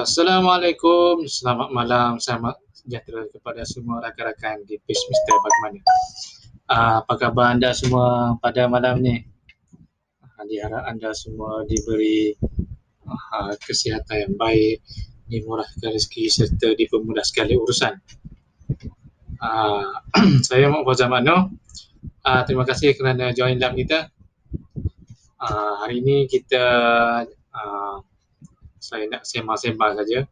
Assalamualaikum, selamat malam, selamat sejahtera kepada semua rakan-rakan di Peace Mister bagaimana? Uh, apa khabar anda semua pada malam ni? Uh, diharap anda semua diberi uh, kesihatan yang baik, dimurahkan rezeki serta dipermudah sekali urusan. Saya Mak Fazal terima kasih kerana join lab kita. Hari ini kita uh, saya nak sembang-sembang saja.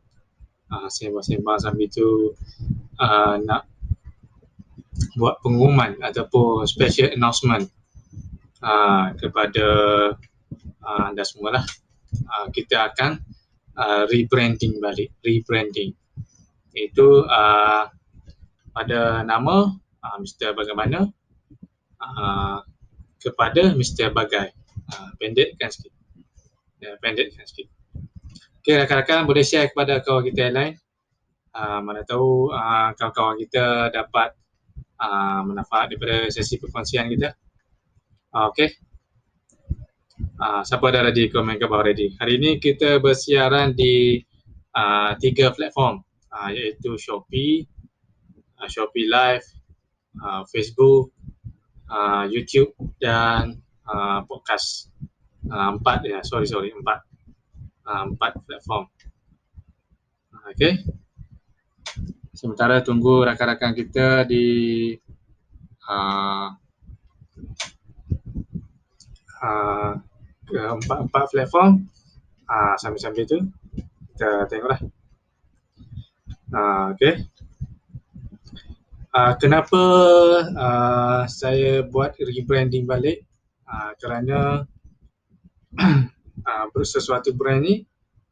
Uh, sembang-sembang sambil tu uh, nak buat pengumuman ataupun special announcement uh, kepada uh, anda semua lah. Uh, kita akan uh, rebranding balik, rebranding. Itu uh, pada nama uh, Mr. Bagaimana uh, kepada Mr. Bagai. Uh, pendekkan sikit. Ya, pendekkan sikit. Okay, rakan-rakan boleh share kepada kawan kita yang lain. Uh, mana tahu uh, kawan-kawan kita dapat uh, manfaat daripada sesi perkongsian kita. Uh, okay. Uh, siapa dah ready? Komen ke bawah ready. Hari ini kita bersiaran di uh, tiga platform uh, iaitu Shopee, uh, Shopee Live, uh, Facebook, uh, YouTube dan uh, podcast. Uh, empat ya, sorry sorry empat empat platform. Okay. Sementara tunggu rakan-rakan kita di uh, uh, empat-empat platform. Uh, sambil-sambil tu kita tengoklah. Uh, okay. Uh, kenapa uh, saya buat rebranding balik? Uh, kerana uh, sesuatu brand ni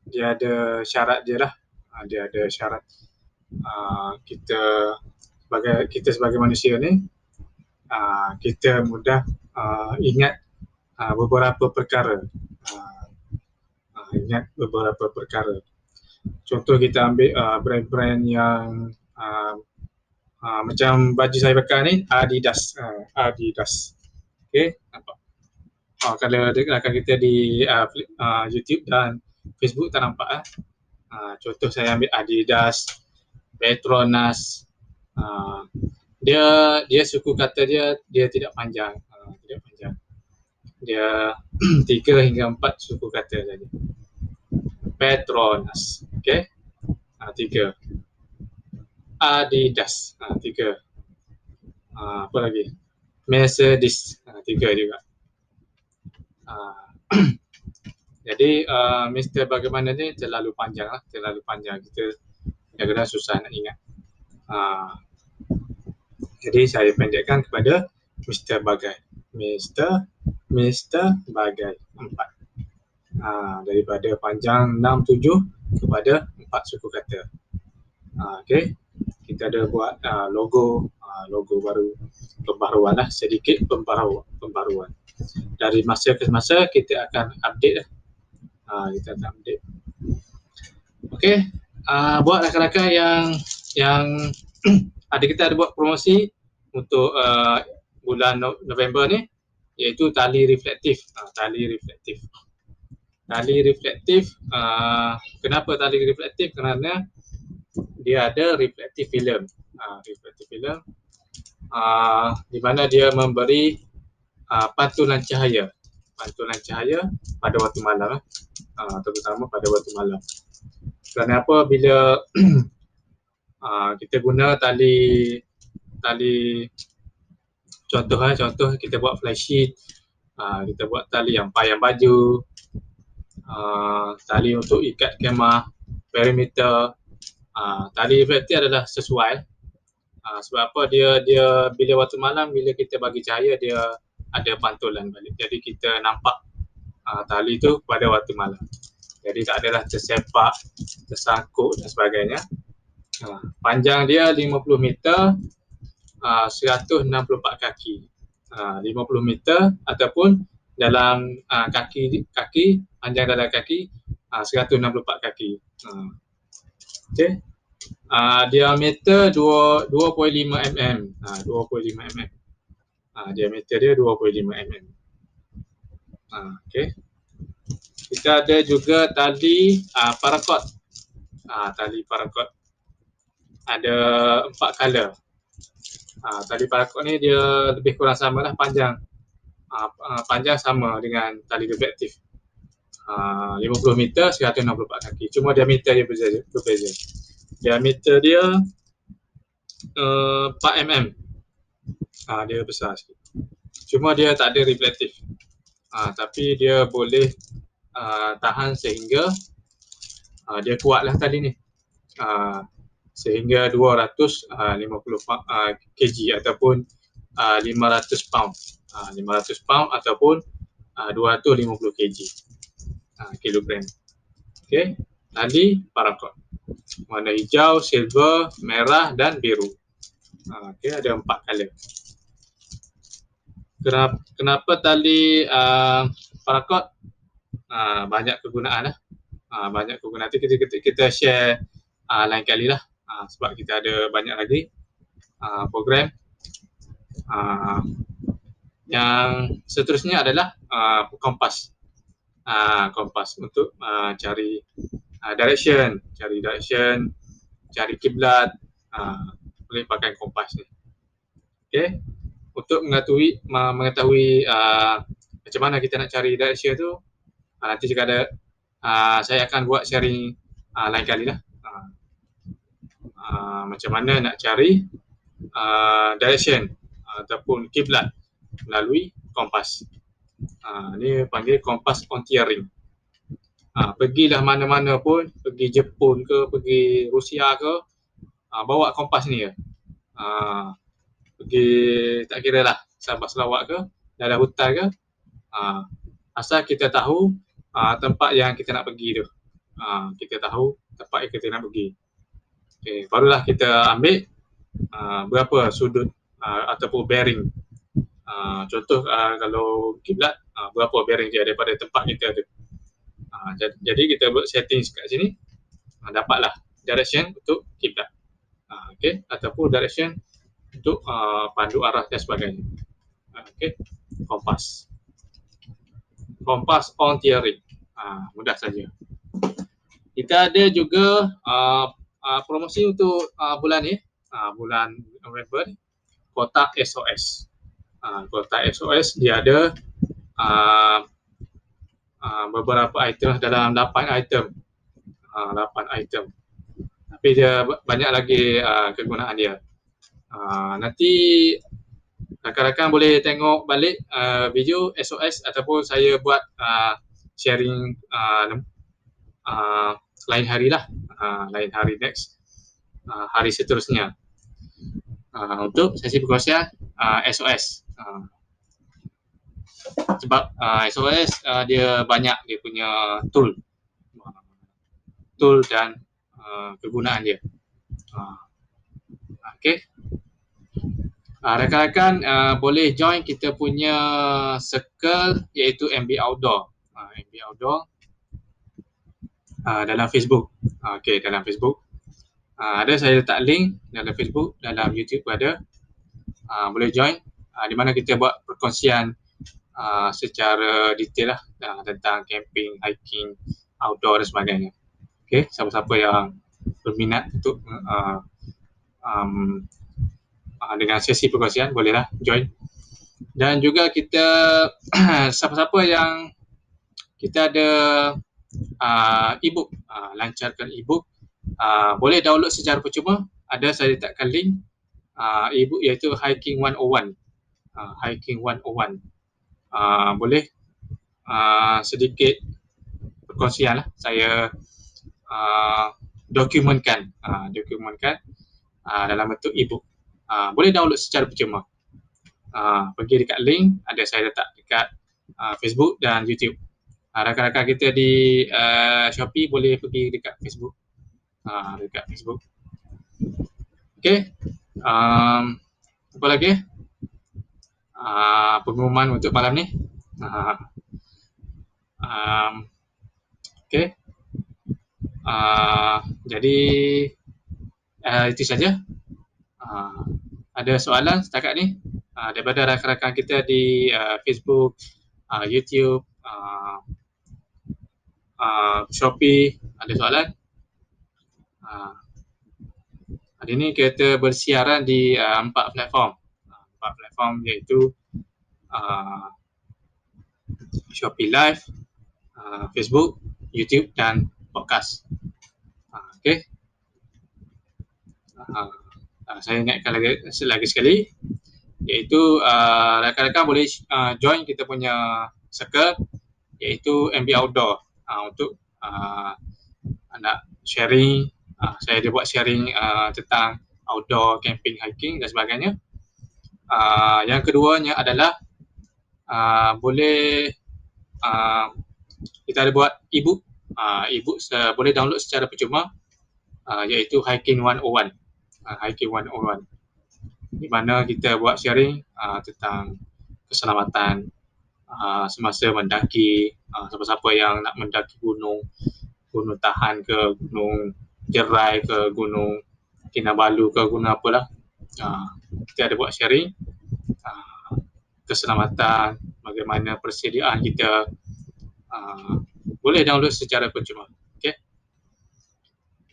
dia ada syarat dia lah. Uh, dia ada syarat uh, kita sebagai kita sebagai manusia ni uh, kita mudah uh, ingat uh, beberapa perkara. Uh, uh, ingat beberapa perkara. Contoh kita ambil uh, brand-brand yang uh, uh, macam baju saya pakai ni Adidas. Uh, Adidas. Okay nampak uh, kalau rakan kita di uh, uh, YouTube dan Facebook tak nampak eh. Uh, contoh saya ambil Adidas, Petronas. Uh, dia dia suku kata dia dia tidak panjang, uh, tidak panjang. Dia tiga hingga empat suku kata saja. Petronas, okay? Uh, tiga. Adidas, uh, tiga. Uh, apa lagi? Mercedes, uh, tiga juga. Ah. jadi uh, Mr. bagaimana ni terlalu panjang lah, terlalu panjang kita kadang-kadang susah nak ingat. Uh, jadi saya pendekkan kepada Mr. Bagai. Mr. Mr. Bagai. Empat. Uh, daripada panjang enam tujuh kepada empat suku kata. Uh, okay. Kita ada buat uh, logo, uh, logo baru, pembaruan lah, sedikit pembaruan. pembaruan dari masa ke masa kita akan update lah. Uh, kita akan update. Okey, uh, buat rakan-rakan yang yang ada kita ada buat promosi untuk uh, bulan November ni iaitu tali reflektif. Uh, tali reflektif. Tali reflektif, uh, kenapa tali reflektif? Kerana dia ada reflektif film. Uh, reflektif film uh, di mana dia memberi uh, pantulan cahaya. Pantulan cahaya pada waktu malam uh, terutama pada waktu malam. Kerana apa? Bila uh, kita guna tali tali contoh eh, contoh kita buat flash sheet. Uh, kita buat tali yang payang baju. Uh, tali untuk ikat kemah perimeter. Uh, tali reflektif adalah sesuai. Uh, sebab apa? Dia dia bila waktu malam bila kita bagi cahaya dia ada pantulan balik. Jadi kita nampak uh, tali tu pada waktu malam. Jadi tak adalah tersepak, tersangkut dan sebagainya. Uh, panjang dia 50 meter, uh, 164 kaki. Uh, 50 meter ataupun dalam uh, kaki kaki panjang dalam kaki uh, 164 kaki. Uh, okay. Uh, diameter 2 2.5 mm. Uh, 2.5 mm uh, diameter dia 25 mm. Uh, okay. Kita ada juga tali uh, paracord. uh, tali paracord ada empat color. Uh, tali paracord ni dia lebih kurang sama lah panjang. Uh, panjang sama dengan tali defektif. Uh, 50 meter, 164 kaki. Cuma diameter dia berbeza. berbeza. Diameter dia uh, 4 mm. Uh, dia besar sikit. Cuma dia tak ada reflektif. Uh, tapi dia boleh uh, tahan sehingga uh, dia kuatlah tali ni. Uh, sehingga 250 uh, kg ataupun uh, 500 pound. Uh, 500 pound ataupun uh, 250 kg. Uh, kilogram. Okey, tali paracord. Warna hijau, silver, merah dan biru. Uh, Okey, ada empat color. Kenapa, kenapa tali uh, paracord? Uh, banyak kegunaan lah. Uh, banyak kegunaan. Nanti kita, kita, kita share uh, lain kali lah uh, sebab kita ada banyak lagi uh, program. Uh, yang seterusnya adalah uh, kompas. Uh, kompas untuk uh, cari uh, direction, cari direction, cari kiblat, uh, boleh pakai kompas ni. Okay. Untuk mengetahui mengetahui uh, macam mana kita nak cari direction tu, uh, nanti juga ada uh, saya akan buat sharing uh, lain kali lah. Uh, macam mana nak cari uh, direction uh, ataupun kiblat melalui kompas. Uh, ni panggil kompas on tearing. Uh, pergilah mana-mana pun, pergi Jepun ke, pergi Rusia ke, uh, bawa kompas ni ya. Uh, pergi tak kira lah Sabah Sarawak ke, dalam hutan ke, uh, asal kita tahu uh, tempat yang kita nak pergi tu. Uh, kita tahu tempat yang kita nak pergi. Okay, barulah kita ambil uh, berapa sudut uh, ataupun bearing. Uh, contoh uh, kalau kiblat uh, berapa bearing dia daripada tempat kita tu. Uh, jadi kita buat setting kat sini uh, dapatlah direction untuk kiblat. Uh, okay, ataupun direction untuk uh, pandu arah dan sebagainya. Uh, okay, kompas. Kompas on theory. Uh, mudah saja. Kita ada juga uh, uh, promosi untuk uh, bulan ni, uh, bulan November, kotak SOS. Uh, kotak SOS dia ada uh, uh, beberapa item dalam 8 item. Uh, 8 item. Tapi dia banyak lagi uh, kegunaan dia. Uh, nanti rakan-rakan boleh tengok balik uh, video SOS ataupun saya buat uh, sharing uh, uh, lain hari lah. Uh, lain hari next uh, hari seterusnya. Uh, untuk sesi perkongsian uh, SOS uh, sebab uh, SOS uh, dia banyak dia punya tool. Tool dan uh, kegunaan dia. Uh, okay uh, rakan-rakan uh, boleh join kita punya circle iaitu MB Outdoor uh, MB Outdoor uh, dalam Facebook. Uh, okay, dalam Facebook. Uh, ada saya letak link dalam Facebook, dalam YouTube pun ada. Uh, boleh join. Uh, di mana kita buat perkongsian uh, secara detail lah uh, tentang camping, hiking, outdoor dan sebagainya. Okay, siapa-siapa yang berminat untuk uh, um, uh, dengan sesi perkongsian bolehlah join. Dan juga kita siapa-siapa yang kita ada uh, e-book, uh, lancarkan e-book. Uh, boleh download secara percuma. Ada saya letakkan link uh, e-book iaitu Hiking 101. Uh, Hiking 101. Uh, boleh uh, sedikit perkongsian lah. Saya uh, dokumenkan, uh, dokumenkan uh, dalam bentuk e-book. Uh, boleh download secara percuma. Uh, pergi dekat link, ada saya letak dekat uh, Facebook dan YouTube. Ah, rakan-rakan kita di uh, Shopee boleh pergi dekat Facebook. Uh, dekat Facebook. Okay. Um, apa lagi? Uh, pengumuman untuk malam ni. Uh, um, okay. Uh, jadi uh, itu saja. Uh, ada soalan setakat ni uh, daripada rakan-rakan kita di uh, Facebook, uh, YouTube, uh, uh, Shopee ada soalan? Uh, hari ini kita bersiaran di uh, empat platform. Uh, empat platform iaitu uh, Shopee Live, uh, Facebook, YouTube dan podcast. Uh, okay. Uh, uh, saya ingatkan lagi, lagi sekali iaitu uh, rakan-rakan boleh uh, join kita punya circle iaitu MB Outdoor. Uh, untuk uh, nak sharing uh, saya ada buat sharing uh, tentang outdoor camping hiking dan sebagainya. Uh, yang keduanya adalah uh, boleh uh, kita ada buat ebook. Uh, ebook uh, boleh download secara percuma uh, iaitu hiking 101 uh, hiking 101 di mana kita buat sharing uh, tentang keselamatan uh, semasa mendaki uh, siapa-siapa yang nak mendaki gunung gunung tahan ke gunung jerai ke gunung kinabalu ke gunung apalah. Uh, kita ada buat sharing uh, keselamatan bagaimana persediaan kita. Uh, boleh download secara percuma. okay.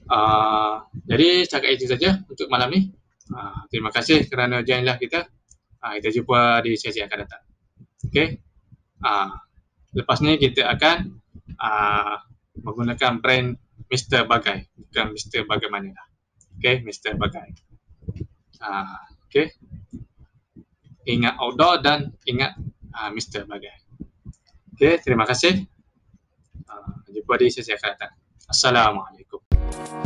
Uh, jadi cakap itu saja untuk malam ni Uh, terima kasih kerana joinlah kita. Uh, kita jumpa di sesi akan datang. Okay. Uh, lepas ni kita akan uh, menggunakan brand Mr. Bagai. Bukan Mr. Bagaimana. Okay, Mr. Bagai. Uh, okay. Ingat outdoor dan ingat uh, Mr. Bagai. Okay, terima kasih. Uh, jumpa di sesi akan datang. Assalamualaikum. Thank